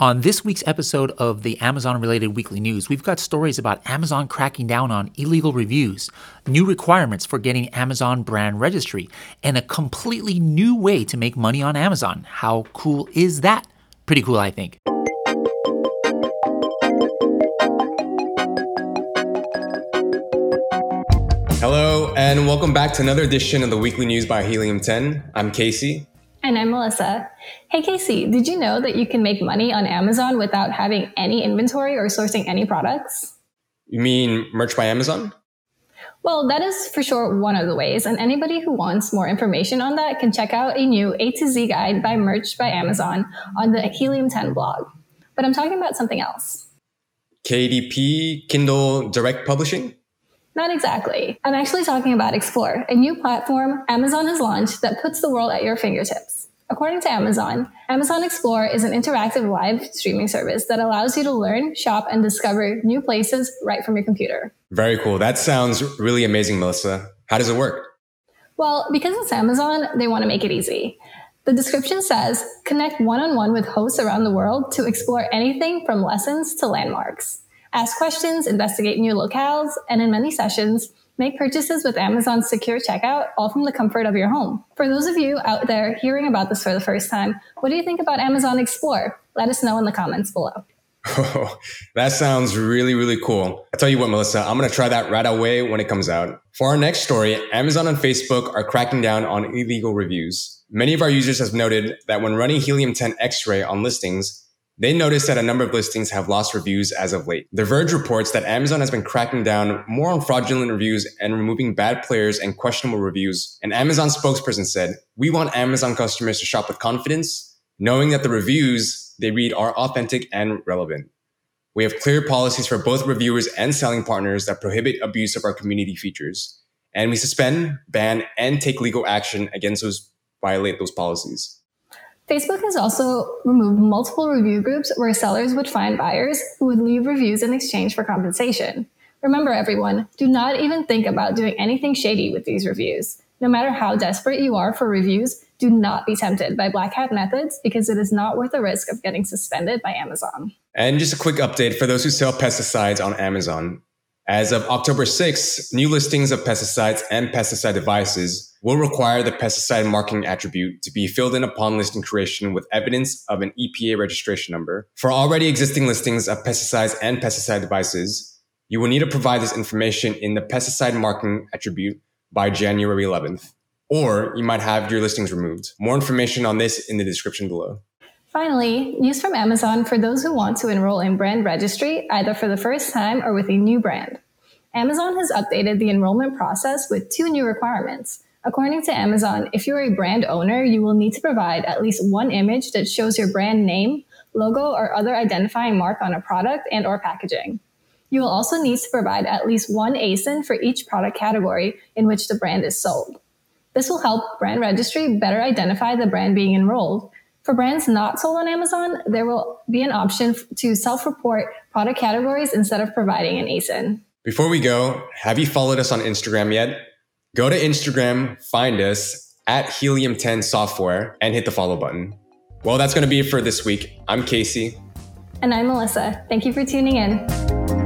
On this week's episode of the Amazon related weekly news, we've got stories about Amazon cracking down on illegal reviews, new requirements for getting Amazon brand registry, and a completely new way to make money on Amazon. How cool is that? Pretty cool, I think. Hello, and welcome back to another edition of the weekly news by Helium 10. I'm Casey. And I'm Melissa. Hey, Casey, did you know that you can make money on Amazon without having any inventory or sourcing any products? You mean merch by Amazon? Well, that is for sure one of the ways. And anybody who wants more information on that can check out a new A to Z guide by Merch by Amazon on the Helium 10 blog. But I'm talking about something else. KDP, Kindle Direct Publishing? Not exactly. I'm actually talking about Explore, a new platform Amazon has launched that puts the world at your fingertips. According to Amazon, Amazon Explore is an interactive live streaming service that allows you to learn, shop, and discover new places right from your computer. Very cool. That sounds really amazing, Melissa. How does it work? Well, because it's Amazon, they want to make it easy. The description says connect one on one with hosts around the world to explore anything from lessons to landmarks ask questions, investigate new locales, and in many sessions, make purchases with Amazon's secure checkout, all from the comfort of your home. For those of you out there hearing about this for the first time, what do you think about Amazon Explore? Let us know in the comments below. Oh, that sounds really, really cool. I tell you what, Melissa, I'm going to try that right away when it comes out. For our next story, Amazon and Facebook are cracking down on illegal reviews. Many of our users have noted that when running Helium 10 X-ray on listings, they noticed that a number of listings have lost reviews as of late. The Verge reports that Amazon has been cracking down more on fraudulent reviews and removing bad players and questionable reviews. An Amazon spokesperson said, We want Amazon customers to shop with confidence, knowing that the reviews they read are authentic and relevant. We have clear policies for both reviewers and selling partners that prohibit abuse of our community features. And we suspend, ban, and take legal action against those violate those policies. Facebook has also removed multiple review groups where sellers would find buyers who would leave reviews in exchange for compensation. Remember, everyone, do not even think about doing anything shady with these reviews. No matter how desperate you are for reviews, do not be tempted by black hat methods because it is not worth the risk of getting suspended by Amazon. And just a quick update for those who sell pesticides on Amazon. As of October 6th, new listings of pesticides and pesticide devices will require the pesticide marking attribute to be filled in upon listing creation with evidence of an EPA registration number. For already existing listings of pesticides and pesticide devices, you will need to provide this information in the pesticide marking attribute by January 11th, or you might have your listings removed. More information on this in the description below. Finally, news from Amazon for those who want to enroll in brand registry either for the first time or with a new brand. Amazon has updated the enrollment process with two new requirements. According to Amazon, if you're a brand owner, you will need to provide at least one image that shows your brand name, logo, or other identifying mark on a product and or packaging. You will also need to provide at least one ASIN for each product category in which the brand is sold. This will help brand registry better identify the brand being enrolled for brands not sold on Amazon, there will be an option to self report product categories instead of providing an ASIN. Before we go, have you followed us on Instagram yet? Go to Instagram, find us at Helium 10 Software, and hit the follow button. Well, that's going to be it for this week. I'm Casey. And I'm Melissa. Thank you for tuning in.